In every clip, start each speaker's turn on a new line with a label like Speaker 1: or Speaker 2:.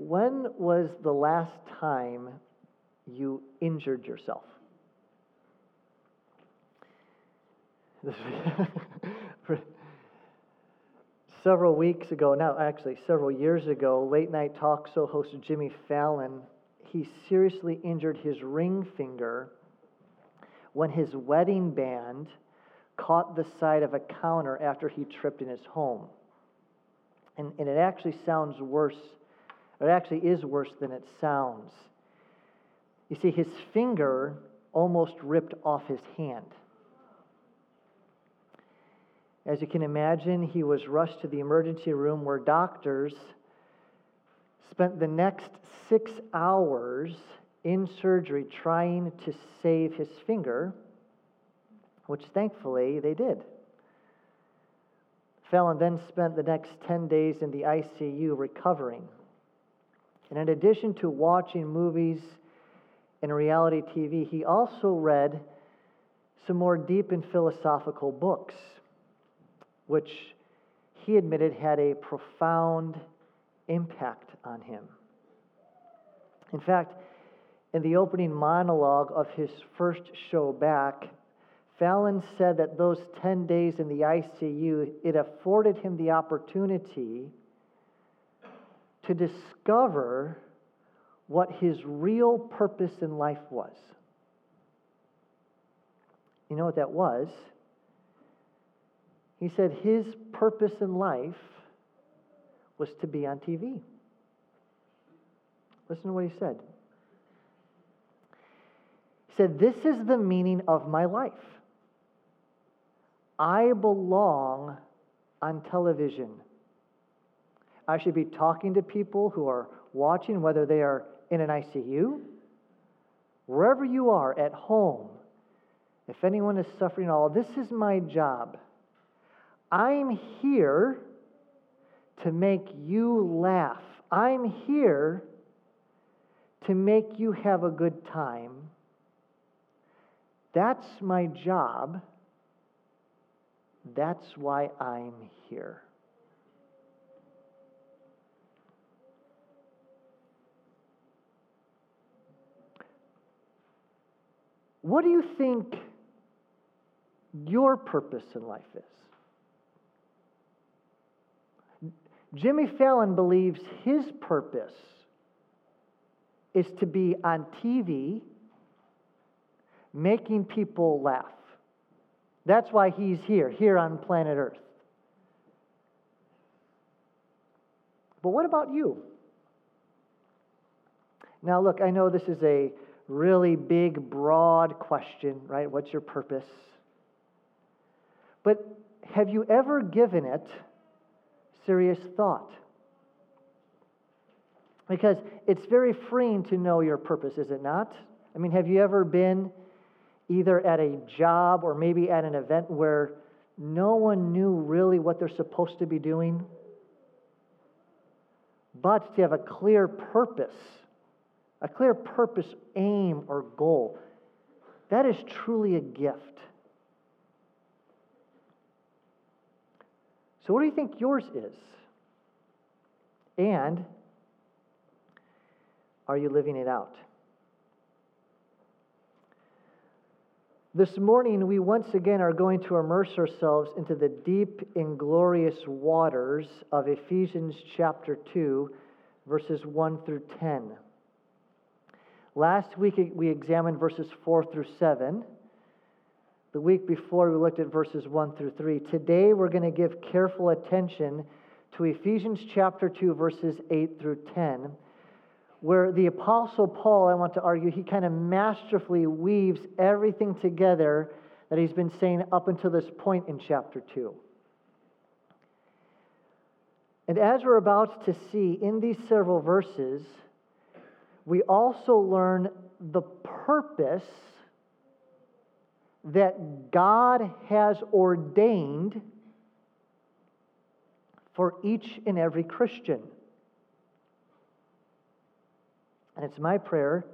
Speaker 1: When was the last time you injured yourself? several weeks ago, now actually several years ago, late night talk show host Jimmy Fallon, he seriously injured his ring finger when his wedding band caught the side of a counter after he tripped in his home. And, and it actually sounds worse, it actually is worse than it sounds. You see, his finger almost ripped off his hand. As you can imagine, he was rushed to the emergency room where doctors spent the next six hours in surgery trying to save his finger, which thankfully they did. Fallon then spent the next 10 days in the ICU recovering. And in addition to watching movies and reality TV, he also read some more deep and philosophical books, which he admitted had a profound impact on him. In fact, in the opening monologue of his first show back, Fallon said that those 10 days in the ICU, it afforded him the opportunity to discover what his real purpose in life was. You know what that was? He said his purpose in life was to be on TV. Listen to what he said. He said, This is the meaning of my life. I belong on television. I should be talking to people who are watching, whether they are in an ICU, wherever you are, at home. If anyone is suffering all, this is my job. I'm here to make you laugh. I'm here to make you have a good time. That's my job. That's why I'm here. What do you think your purpose in life is? Jimmy Fallon believes his purpose is to be on TV making people laugh. That's why he's here, here on planet Earth. But what about you? Now, look, I know this is a really big, broad question, right? What's your purpose? But have you ever given it serious thought. Because it's very freeing to know your purpose, is it not? I mean, have you ever been either at a job or maybe at an event where no one knew really what they're supposed to be doing? But to have a clear purpose, a clear purpose, aim, or goal, that is truly a gift. So, what do you think yours is? And are you living it out? This morning, we once again are going to immerse ourselves into the deep and glorious waters of Ephesians chapter 2, verses 1 through 10. Last week, we examined verses 4 through 7. The week before, we looked at verses 1 through 3. Today, we're going to give careful attention to Ephesians chapter 2, verses 8 through 10, where the Apostle Paul, I want to argue, he kind of masterfully weaves everything together that he's been saying up until this point in chapter 2. And as we're about to see in these several verses, we also learn the purpose that God has ordained for each and every Christian. And it's my prayer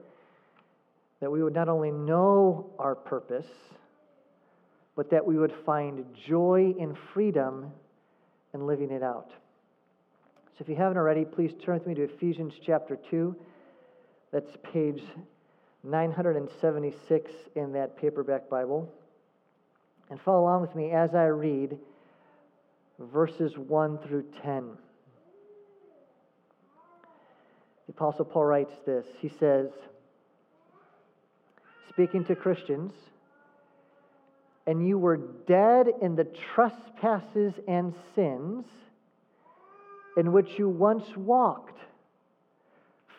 Speaker 1: that we would not only know our purpose, but that we would find joy and freedom in living it out. So if you haven't already, please turn with me to Ephesians chapter 2. That's page 976 in that paperback Bible. And follow along with me as I read verses 1 through 10. The Apostle Paul writes this. He says, speaking to Christians, and you were dead in the trespasses and sins in which you once walked,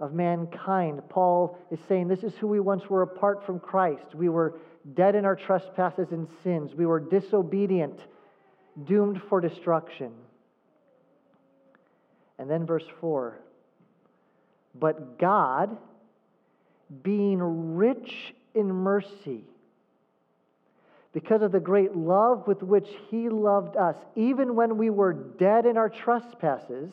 Speaker 1: of mankind. Paul is saying this is who we once were apart from Christ. We were dead in our trespasses and sins, we were disobedient, doomed for destruction. And then verse 4 But God, being rich in mercy, because of the great love with which He loved us, even when we were dead in our trespasses,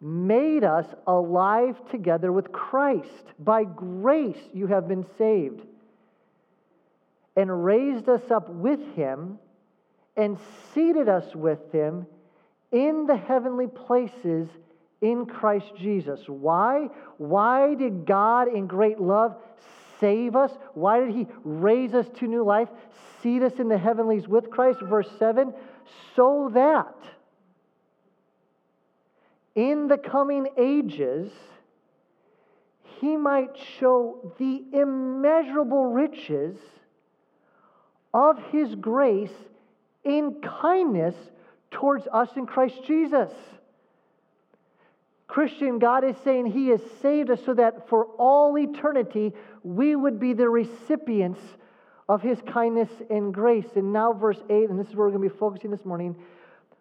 Speaker 1: made us alive together with Christ. By grace you have been saved, and raised us up with Him, and seated us with Him in the heavenly places in Christ Jesus. Why? Why did God, in great love, save us? Why did He raise us to new life, seat us in the heavenlies with Christ? Verse 7 so that in the coming ages He might show the immeasurable riches of His grace in kindness towards us in Christ Jesus. Christian, God is saying He has saved us so that for all eternity we would be the recipients of His kindness and grace. And now, verse 8, and this is where we're going to be focusing this morning.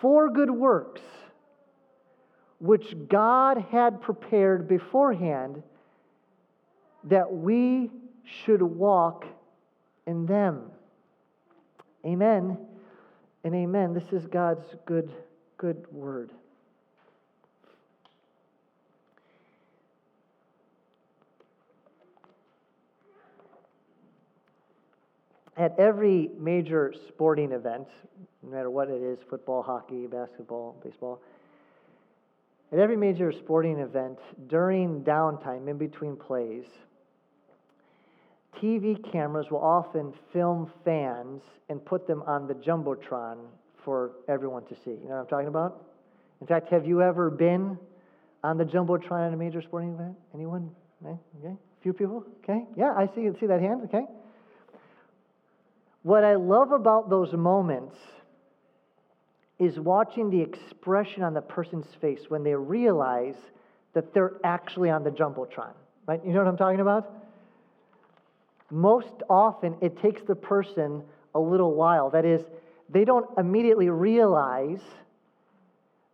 Speaker 1: for good works, which God had prepared beforehand that we should walk in them. Amen and amen. This is God's good, good word. At every major sporting event, no matter what it is football, hockey, basketball, baseball at every major sporting event, during downtime in between plays, TV cameras will often film fans and put them on the Jumbotron for everyone to see. You know what I'm talking about? In fact, have you ever been on the Jumbotron at a major sporting event? Anyone? Eh? Okay. A few people? Okay. Yeah, I see, see that hand. Okay. What I love about those moments is watching the expression on the person's face when they realize that they're actually on the Jumbotron. Right? You know what I'm talking about? Most often, it takes the person a little while. That is, they don't immediately realize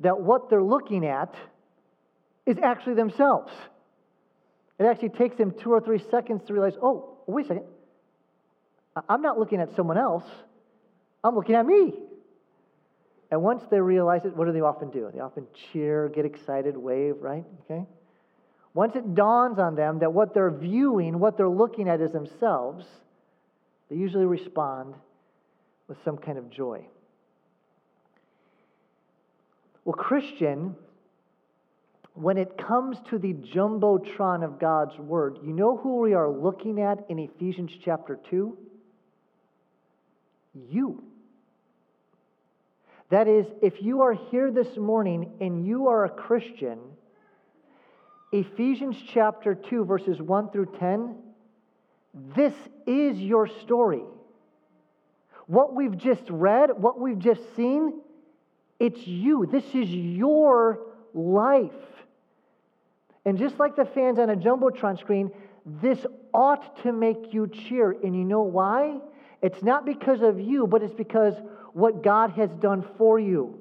Speaker 1: that what they're looking at is actually themselves. It actually takes them two or three seconds to realize, oh, wait a second, I'm not looking at someone else, I'm looking at me. And once they realize it, what do they often do? They often cheer, get excited, wave, right? Okay? Once it dawns on them that what they're viewing, what they're looking at is themselves, they usually respond with some kind of joy. Well, Christian, when it comes to the jumbotron of God's Word, you know who we are looking at in Ephesians chapter 2? You. That is, if you are here this morning and you are a Christian, Ephesians chapter 2, verses 1 through 10, this is your story. What we've just read, what we've just seen, it's you. This is your life. And just like the fans on a Jumbotron screen, this ought to make you cheer. And you know why? It's not because of you, but it's because what God has done for you.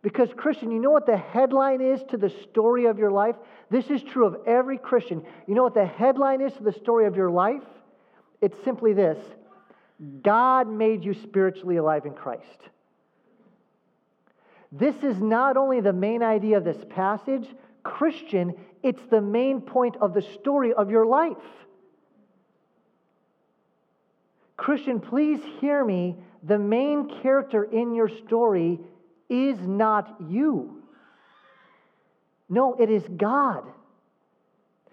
Speaker 1: Because, Christian, you know what the headline is to the story of your life? This is true of every Christian. You know what the headline is to the story of your life? It's simply this God made you spiritually alive in Christ. This is not only the main idea of this passage, Christian, it's the main point of the story of your life. Christian, please hear me. The main character in your story is not you. No, it is God.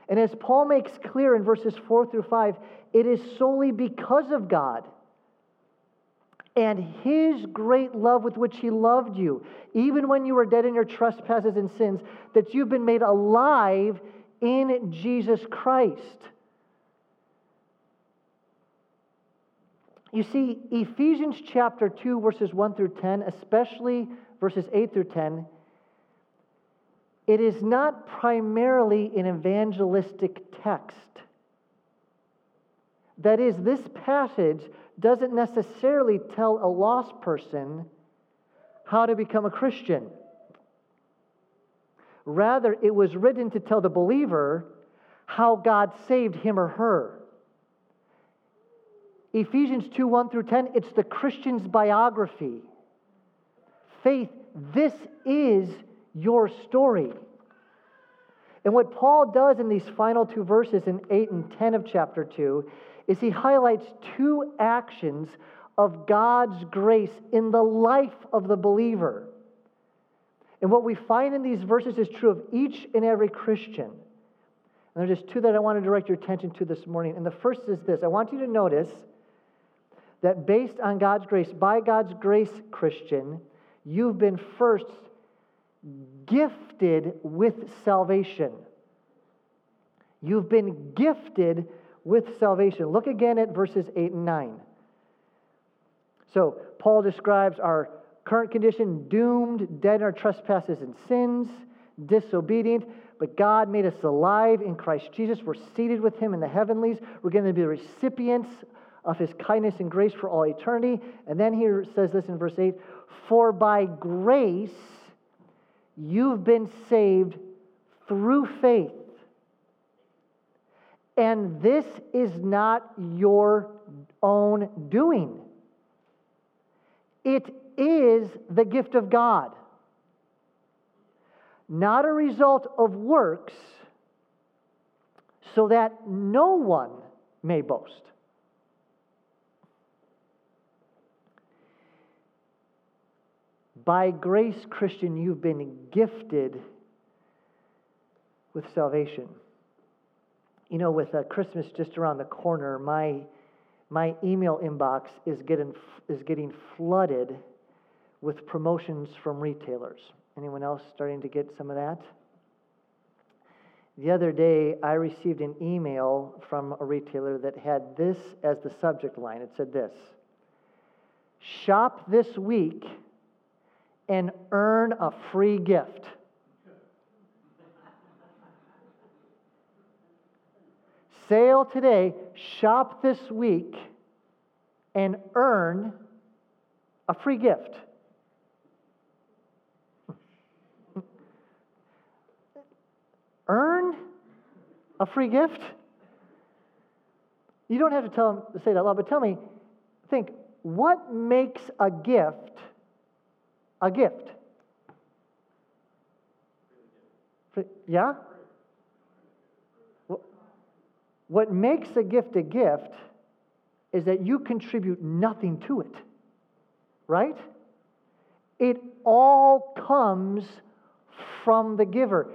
Speaker 1: And as Paul makes clear in verses 4 through 5, it is solely because of God and his great love with which he loved you, even when you were dead in your trespasses and sins, that you've been made alive in Jesus Christ. You see, Ephesians chapter 2, verses 1 through 10, especially verses 8 through 10, it is not primarily an evangelistic text. That is, this passage doesn't necessarily tell a lost person how to become a Christian. Rather, it was written to tell the believer how God saved him or her. Ephesians 2 1 through 10, it's the Christian's biography. Faith, this is your story. And what Paul does in these final two verses in 8 and 10 of chapter 2 is he highlights two actions of God's grace in the life of the believer. And what we find in these verses is true of each and every Christian. And there's just two that I want to direct your attention to this morning. And the first is this I want you to notice that based on God's grace, by God's grace, Christian, you've been first gifted with salvation. You've been gifted with salvation. Look again at verses 8 and 9. So, Paul describes our current condition doomed, dead in our trespasses and sins, disobedient, but God made us alive in Christ Jesus. We're seated with Him in the heavenlies. We're going to be the recipients of His kindness and grace for all eternity. And then he says this in verse 8 For by grace you've been saved through faith. And this is not your own doing. It is the gift of God, not a result of works, so that no one may boast. By grace, Christian, you've been gifted with salvation. You know, with uh, Christmas just around the corner, my, my email inbox is getting, is getting flooded with promotions from retailers. Anyone else starting to get some of that? The other day, I received an email from a retailer that had this as the subject line. It said this Shop this week and earn a free gift. Sale today, shop this week, and earn a free gift. earn a free gift? You don't have to tell them to say that loud, but tell me, think, what makes a gift a gift. Yeah? What makes a gift a gift is that you contribute nothing to it, right? It all comes from the giver.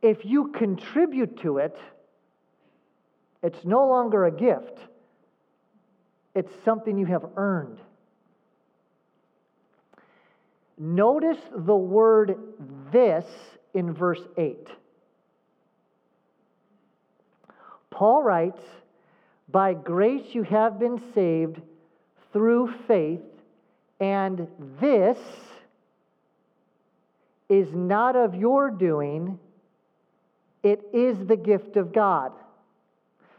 Speaker 1: If you contribute to it, it's no longer a gift, it's something you have earned. Notice the word this in verse 8. Paul writes, By grace you have been saved through faith, and this is not of your doing, it is the gift of God.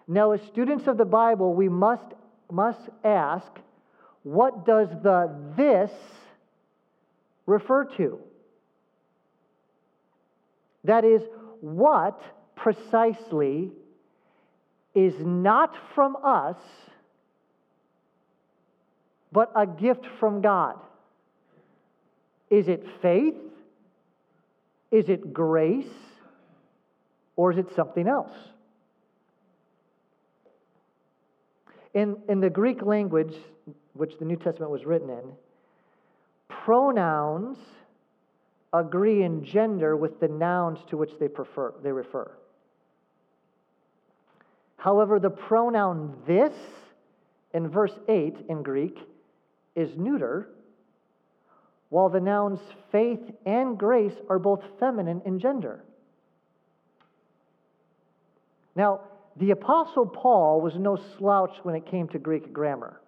Speaker 1: Now, as students of the Bible, we must, must ask what does the this refer to? That is, what precisely is not from us, but a gift from God? Is it faith? Is it grace? Or is it something else? In, in the Greek language, which the New Testament was written in, pronouns agree in gender with the nouns to which they, prefer, they refer. However, the pronoun this in verse 8 in Greek is neuter, while the nouns faith and grace are both feminine in gender. Now, the Apostle Paul was no slouch when it came to Greek grammar.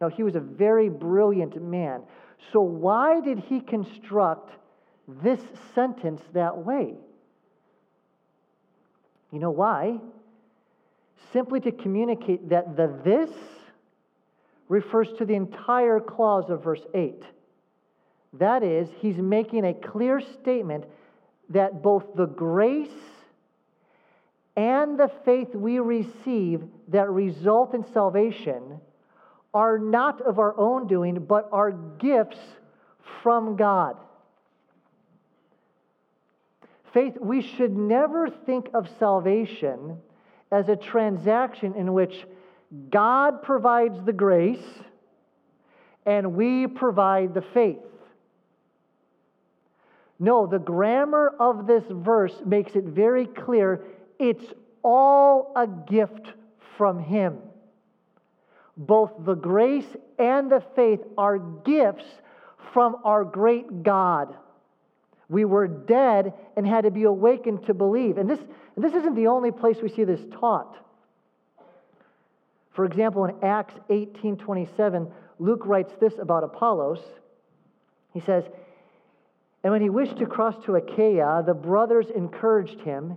Speaker 1: No, he was a very brilliant man. So, why did he construct this sentence that way? You know why? Simply to communicate that the this refers to the entire clause of verse 8. That is, he's making a clear statement that both the grace and the faith we receive that result in salvation are not of our own doing, but are gifts from God. Faith, we should never think of salvation as a transaction in which God provides the grace and we provide the faith. No, the grammar of this verse makes it very clear it's all a gift from Him both the grace and the faith are gifts from our great God. We were dead and had to be awakened to believe. And this, and this isn't the only place we see this taught. For example, in Acts 18 27, Luke writes this about Apollos. He says, And when he wished to cross to Achaia, the brothers encouraged him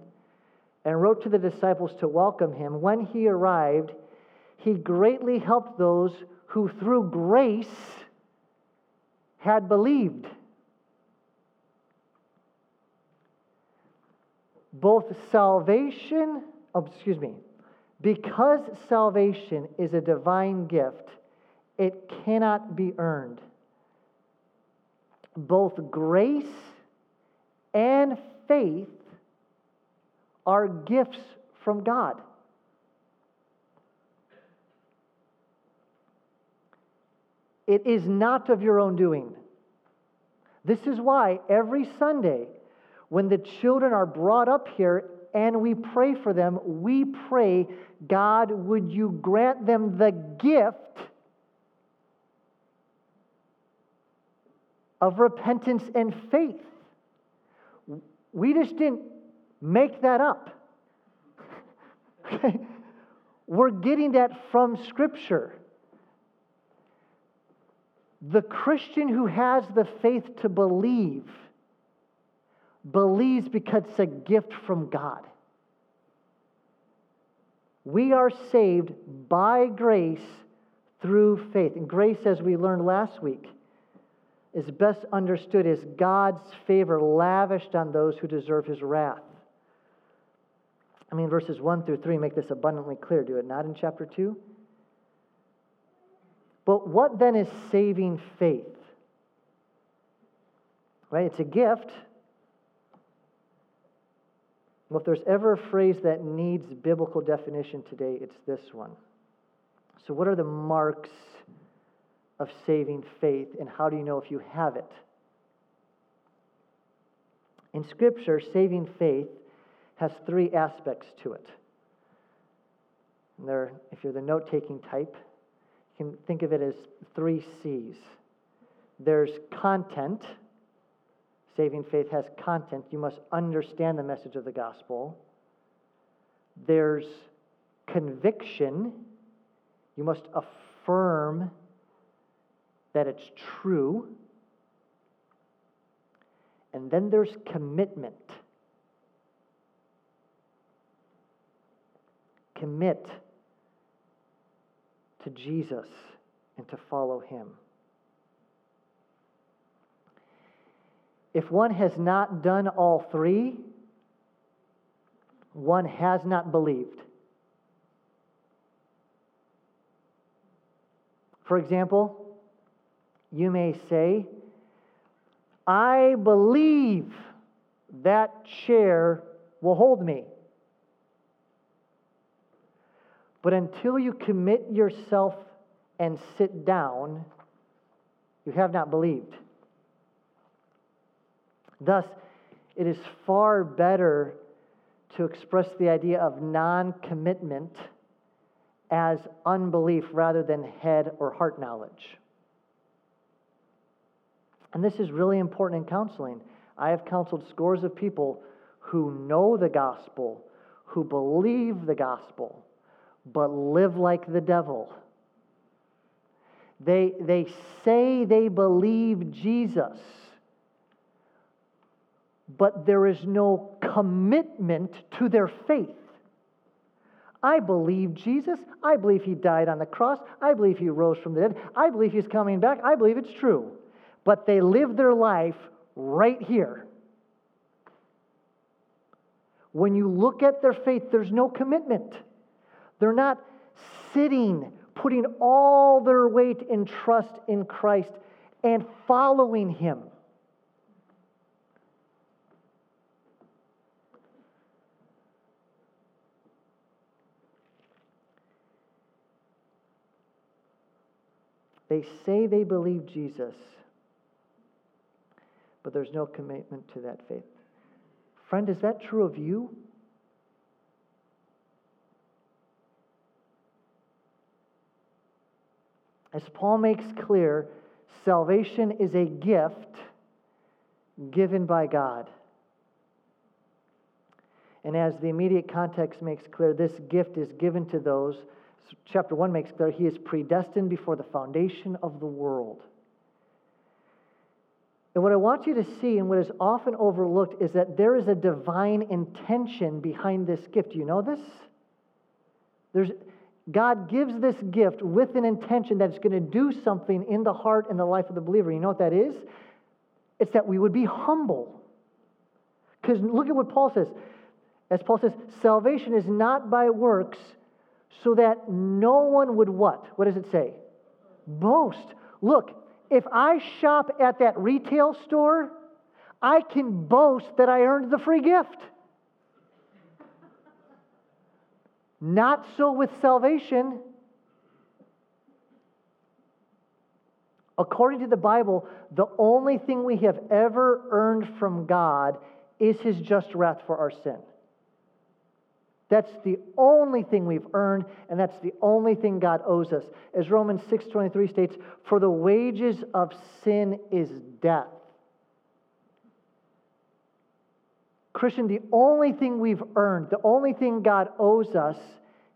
Speaker 1: and wrote to the disciples to welcome him. When he arrived, he greatly helped those who through grace had believed. Both salvation, oh, excuse me, because salvation is a divine gift, it cannot be earned. Both grace and faith are gifts from God. It is not of your own doing. This is why every Sunday, when the children are brought up here and we pray for them, we pray, God, would you grant them the gift of repentance and faith? We just didn't make that up. We're getting that from Scripture. The Christian who has the faith to believe believes because it's a gift from God. We are saved by grace through faith. And grace, as we learned last week, is best understood as God's favor lavished on those who deserve his wrath. I mean, verses 1 through 3 make this abundantly clear, do it not in chapter 2? But what then is saving faith? Right? It's a gift. Well, if there's ever a phrase that needs biblical definition today, it's this one. So, what are the marks of saving faith, and how do you know if you have it? In Scripture, saving faith has three aspects to it. And if you're the note taking type, can think of it as three C's. There's content. Saving faith has content. You must understand the message of the gospel. there's conviction. You must affirm that it's true. And then there's commitment. Commit to Jesus and to follow him. If one has not done all three, one has not believed. For example, you may say, I believe that chair will hold me. But until you commit yourself and sit down, you have not believed. Thus, it is far better to express the idea of non commitment as unbelief rather than head or heart knowledge. And this is really important in counseling. I have counseled scores of people who know the gospel, who believe the gospel, but live like the devil. They, they say they believe Jesus, but there is no commitment to their faith. I believe Jesus. I believe he died on the cross. I believe he rose from the dead. I believe he's coming back. I believe it's true. But they live their life right here. When you look at their faith, there's no commitment. They're not sitting, putting all their weight and trust in Christ and following him. They say they believe Jesus, but there's no commitment to that faith. Friend, is that true of you? As Paul makes clear, salvation is a gift given by God. And as the immediate context makes clear, this gift is given to those chapter 1 makes clear he is predestined before the foundation of the world. And what I want you to see, and what is often overlooked, is that there is a divine intention behind this gift. Do you know this? There's, God gives this gift with an intention that it's going to do something in the heart and the life of the believer. You know what that is? It's that we would be humble. Because look at what Paul says. As Paul says, salvation is not by works, so that no one would what? What does it say? Boast. Look, if I shop at that retail store, I can boast that I earned the free gift. Not so with salvation. According to the Bible, the only thing we have ever earned from God is his just wrath for our sin. That's the only thing we've earned, and that's the only thing God owes us. As Romans 6:23 states, "For the wages of sin is death." Christian, the only thing we've earned, the only thing God owes us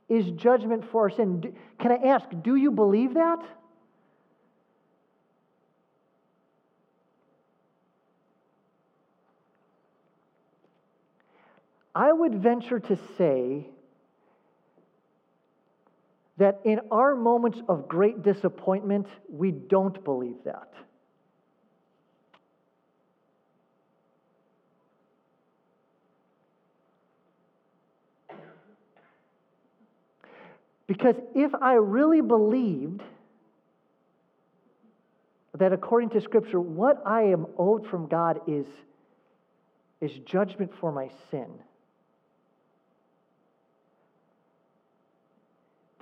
Speaker 1: is judgment for our sin. Can I ask, do you believe that? I would venture to say that in our moments of great disappointment, we don't believe that. Because if I really believed that according to Scripture, what I am owed from God is, is judgment for my sin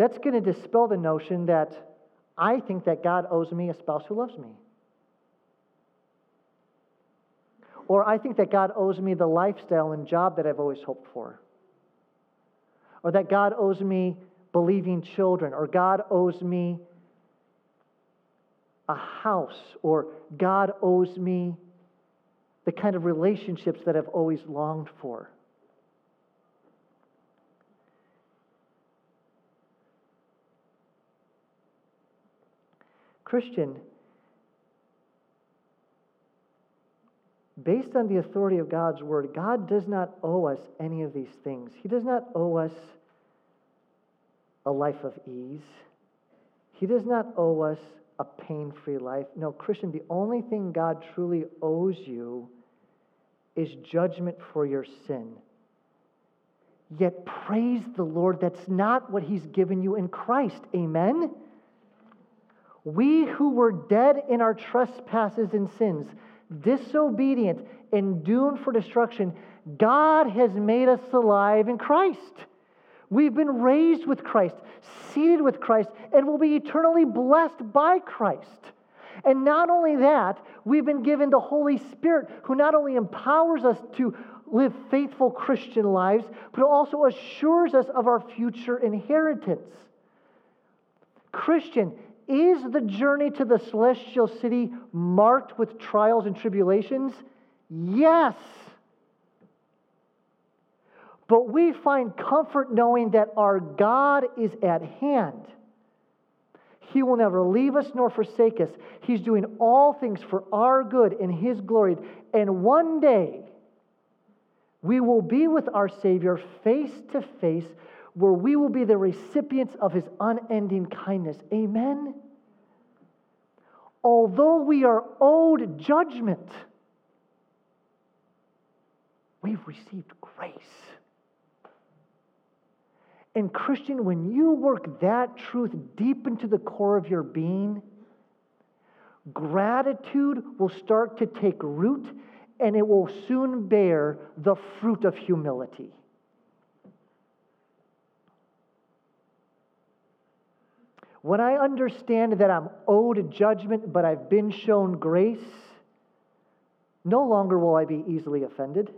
Speaker 1: That's going to dispel the notion that I think that God owes me a spouse who loves me. Or I think that God owes me the lifestyle and job that I've always hoped for. Or that God owes me believing children, or God owes me a house, or God owes me the kind of relationships that I've always longed for. Christian, based on the authority of God's word, God does not owe us any of these things. He does not owe us a life of ease. He does not owe us a pain free life. No, Christian, the only thing God truly owes you is judgment for your sin. Yet praise the Lord, that's not what He's given you in Christ. Amen? We who were dead in our trespasses and sins, disobedient and doomed for destruction, God has made us alive in Christ. We've been raised with Christ, seated with Christ, and will be eternally blessed by Christ. And not only that, we've been given the Holy Spirit, who not only empowers us to live faithful Christian lives, but also assures us of our future inheritance. Christian, is the journey to the celestial city marked with trials and tribulations? Yes. But we find comfort knowing that our God is at hand. He will never leave us nor forsake us. He's doing all things for our good and His glory. And one day, we will be with our Savior face to face, where we will be the recipients of His unending kindness. Amen? Although we are owed judgment, we've received grace. And, Christian, when you work that truth deep into the core of your being, gratitude will start to take root and it will soon bear the fruit of humility. When I understand that I'm owed judgment, but I've been shown grace, no longer will I be easily offended.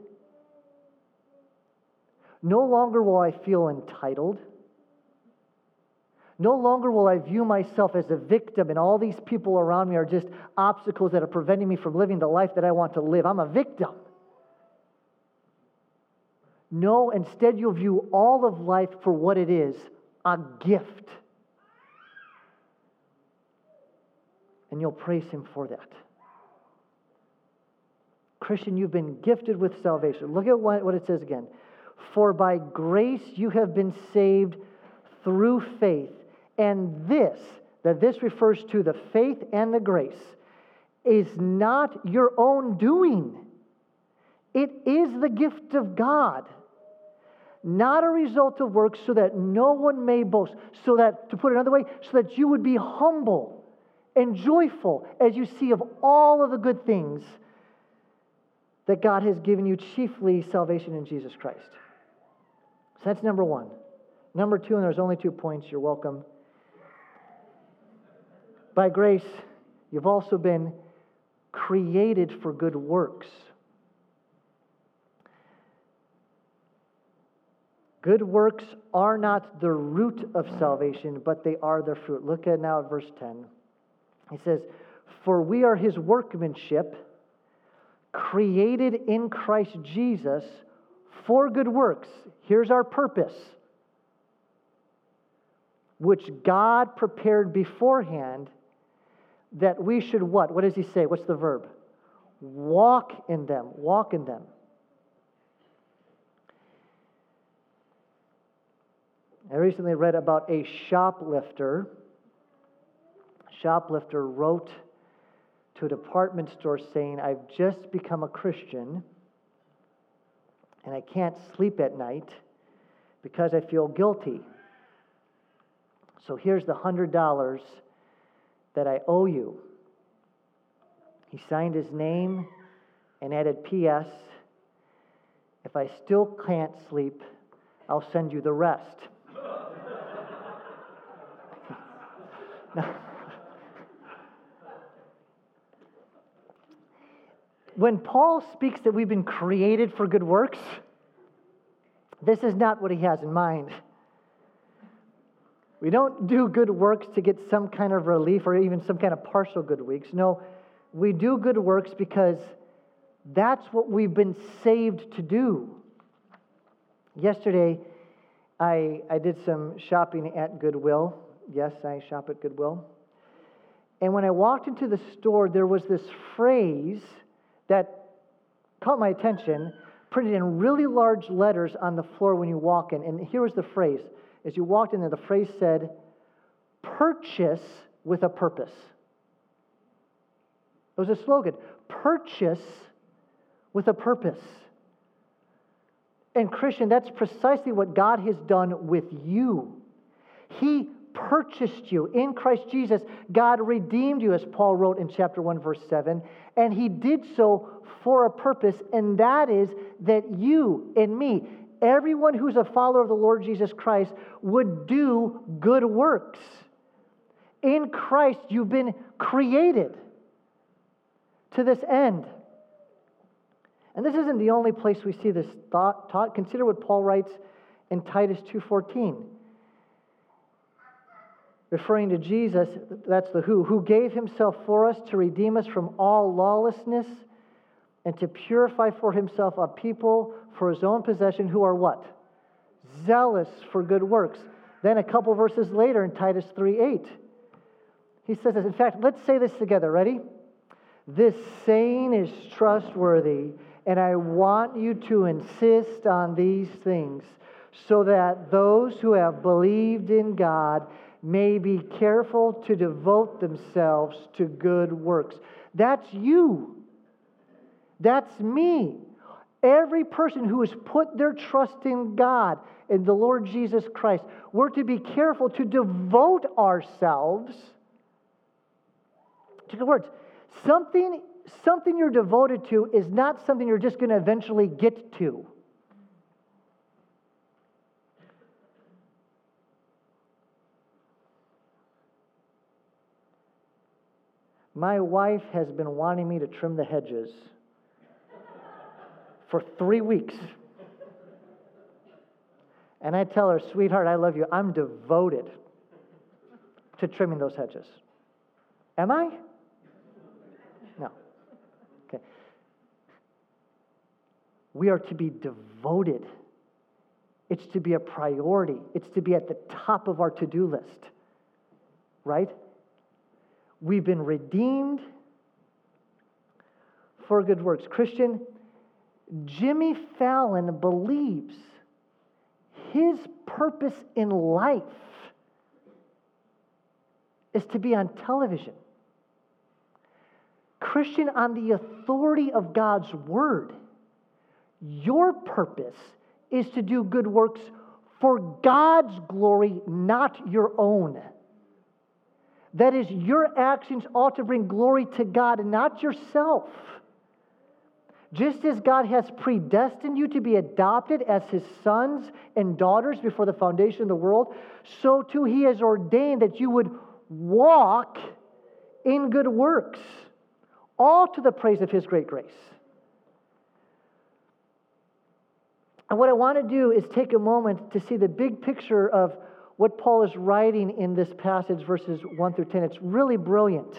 Speaker 1: No longer will I feel entitled. No longer will I view myself as a victim and all these people around me are just obstacles that are preventing me from living the life that I want to live. I'm a victim. No, instead, you'll view all of life for what it is a gift. And you'll praise Him for that. Christian, you've been gifted with salvation. Look at what, it says again. For by grace you have been saved through faith. And this, that this refers to the faith and the grace, is not your own doing. It is the gift of God, not a result of works, so that no one may boast. So that, to put it another way, so that you would be humble and joyful as you see of all of the good things that God has given you, chiefly salvation in Jesus Christ. So that's number one. Number two, and there's only two points, you're welcome. By grace, you've also been created for good works. Good works are not the root of salvation, but they are the fruit. Look at now at verse 10. He says, For we are his workmanship, created in Christ Jesus for good works. Here's our purpose, which God prepared beforehand that we should what? What does he say? What's the verb? Walk in them. Walk in them. I recently read about a shoplifter. Shoplifter wrote to a department store saying, I've just become a Christian and I can't sleep at night because I feel guilty. So here's the $100 that I owe you. He signed his name and added P.S. If I still can't sleep, I'll send you the rest. now, when Paul speaks that we've been created for good works, this is not what he has in mind. We don't do good works to get some kind of relief or even some kind of partial good weeks. No, we do good works because that's what we've been saved to do. Yesterday, I, I did some shopping at Goodwill. Yes, I shop at Goodwill. And when I walked into the store, there was this phrase that caught my attention, printed in really large letters on the floor when you walk in. And here was the phrase. As you walked in there, the phrase said, purchase with a purpose. It was a slogan purchase with a purpose. And, Christian, that's precisely what God has done with you. He purchased you in Christ Jesus. God redeemed you, as Paul wrote in chapter 1, verse 7. And He did so for a purpose, and that is that you and me, everyone who's a follower of the Lord Jesus Christ, would do good works. In Christ, you've been created to this end. And this isn't the only place we see this thought taught. Consider what Paul writes in Titus 2:14. Referring to Jesus, that's the who, who gave himself for us to redeem us from all lawlessness and to purify for himself a people for his own possession who are what? Zealous for good works. Then a couple verses later in Titus 3 8, he says this. In fact, let's say this together. Ready? This saying is trustworthy, and I want you to insist on these things so that those who have believed in God may be careful to devote themselves to good works. That's you. That's me. Every person who has put their trust in God, in the Lord Jesus Christ, we're to be careful to devote ourselves to good works. Something, something you're devoted to is not something you're just going to eventually get to. My wife has been wanting me to trim the hedges for three weeks. And I tell her, sweetheart, I love you. I'm devoted to trimming those hedges. Am I? No. Okay. We are to be devoted. It's to be a priority. It's to be at the top of our to do list. Right? We've been redeemed for good works. Christian, Jimmy Fallon believes his purpose in life is to be on television. Christian, on the authority of God's word, your purpose is to do good works for God's glory, not your own. That is, your actions ought to bring glory to God and not yourself. Just as God has predestined you to be adopted as his sons and daughters before the foundation of the world, so too he has ordained that you would walk in good works, all to the praise of his great grace. And what I want to do is take a moment to see the big picture of what Paul is writing in this passage, verses 1 through 10. It's really brilliant.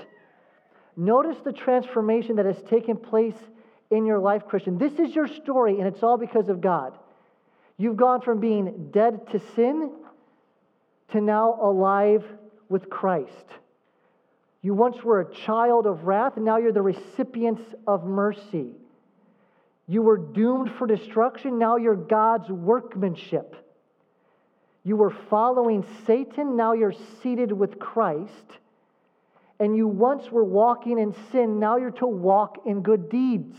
Speaker 1: Notice the transformation that has taken place in your life, Christian. This is your story, and it's all because of God. You've gone from being dead to sin to now alive with Christ. You once were a child of wrath, and now you're the recipients of mercy. You were doomed for destruction, now you're God's workmanship. You were following Satan, now you're seated with Christ. And you once were walking in sin, now you're to walk in good deeds.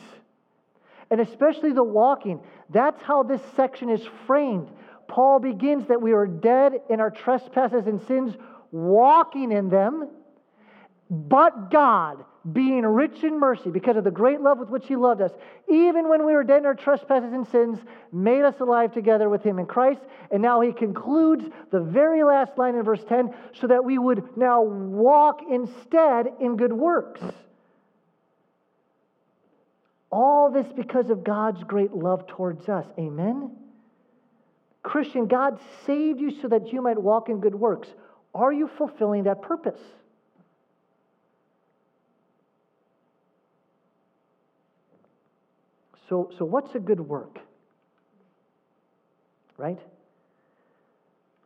Speaker 1: And especially the walking, that's how this section is framed. Paul begins that we are dead in our trespasses and sins, walking in them, but God, being rich in mercy because of the great love with which He loved us, even when we were dead in our trespasses and sins, made us alive together with Him in Christ. And now He concludes the very last line in verse 10 so that we would now walk instead in good works. All this because of God's great love towards us. Amen? Christian, God saved you so that you might walk in good works. Are you fulfilling that purpose? So, so what's a good work? Right?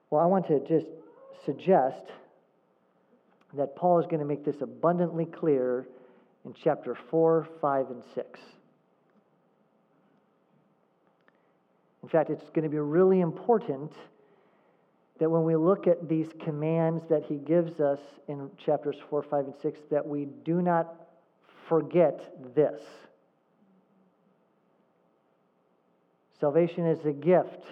Speaker 1: Well, I want to just suggest that Paul is going to make this abundantly clear in chapter 4, 5, and 6. In fact, it's going to be really important that when we look at these commands that he gives us in chapters 4, 5, and 6, that we do not forget this. Salvation is a gift.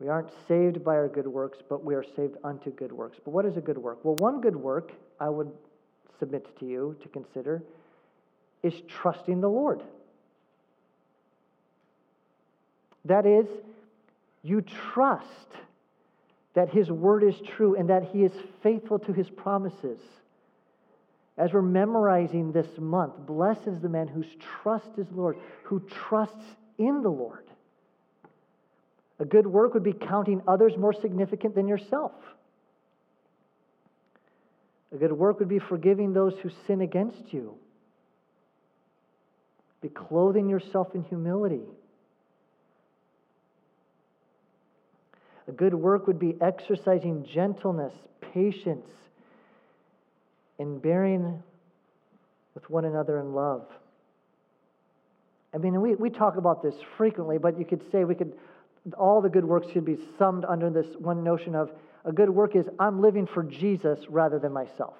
Speaker 1: We aren't saved by our good works, but we are saved unto good works. But what is a good work? Well, one good work I would submit to you to consider is trusting the Lord. That is, you trust that His word is true and that He is faithful to His promises. As we're memorizing this month, blessed is the man whose trust is Lord, who trusts in the Lord. A good work would be counting others more significant than yourself. A good work would be forgiving those who sin against you. Be clothing yourself in humility. A good work would be exercising gentleness, patience, and bearing with one another in love. I mean, we, we talk about this frequently, but you could say we could, all the good works should be summed under this one notion of a good work is I'm living for Jesus rather than myself.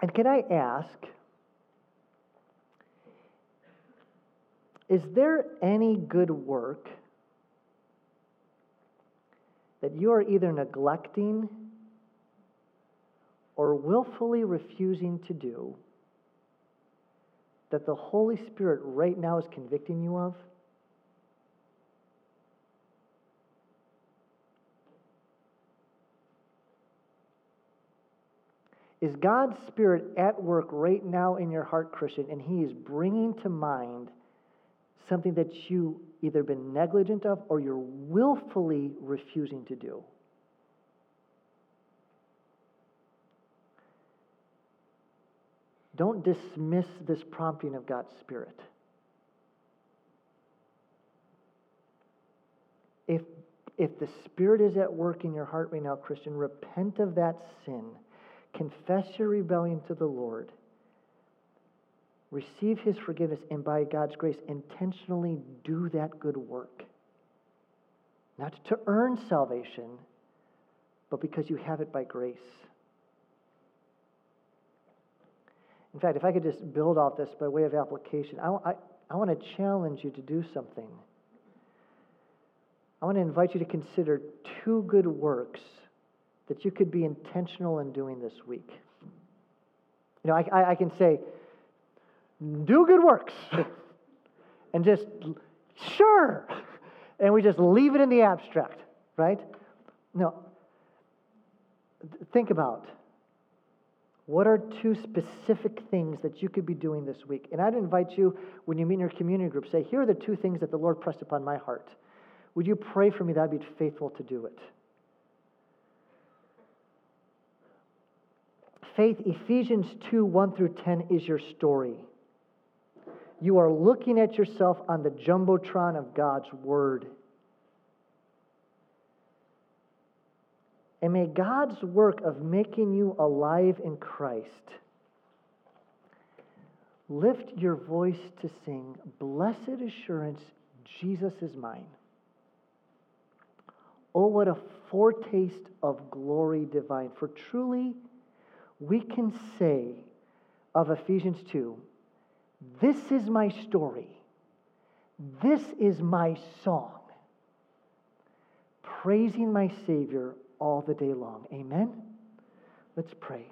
Speaker 1: And can I ask, is there any good work that you are either neglecting or willfully refusing to do that the Holy Spirit right now is convicting you of? Is God's Spirit at work right now in your heart, Christian, and He is bringing to mind something that you either been negligent of or you're willfully refusing to do? Don't dismiss this prompting of God's Spirit. If, if the Spirit is at work in your heart right now, Christian, repent of that sin confess your rebellion to the Lord, receive his forgiveness, and by God's grace, intentionally do that good work. Not to earn salvation, but because you have it by grace. In fact, if I could just build off this by way of application, I, I, I want to challenge you to do something. I want to invite you to consider two good works that you could be intentional in doing this week. You know, I, I, I can say, do good works, and just, sure, and we just leave it in the abstract, right? No. Think about what are two specific things that you could be doing this week? And I'd invite you, when you meet in your community group, say, here are the two things that the Lord pressed upon my heart. Would you pray for me that I'd be faithful to do it? Faith, Ephesians 2 1 through 10 is your story. You are looking at yourself on the Jumbotron of God's Word. And may God's work of making you alive in Christ lift your voice to sing, Blessed Assurance, Jesus is mine. Oh, what a foretaste of glory divine. For truly, we can say of Ephesians 2 this is my story, this is my song, praising my Savior all the day long. Amen? Let's pray.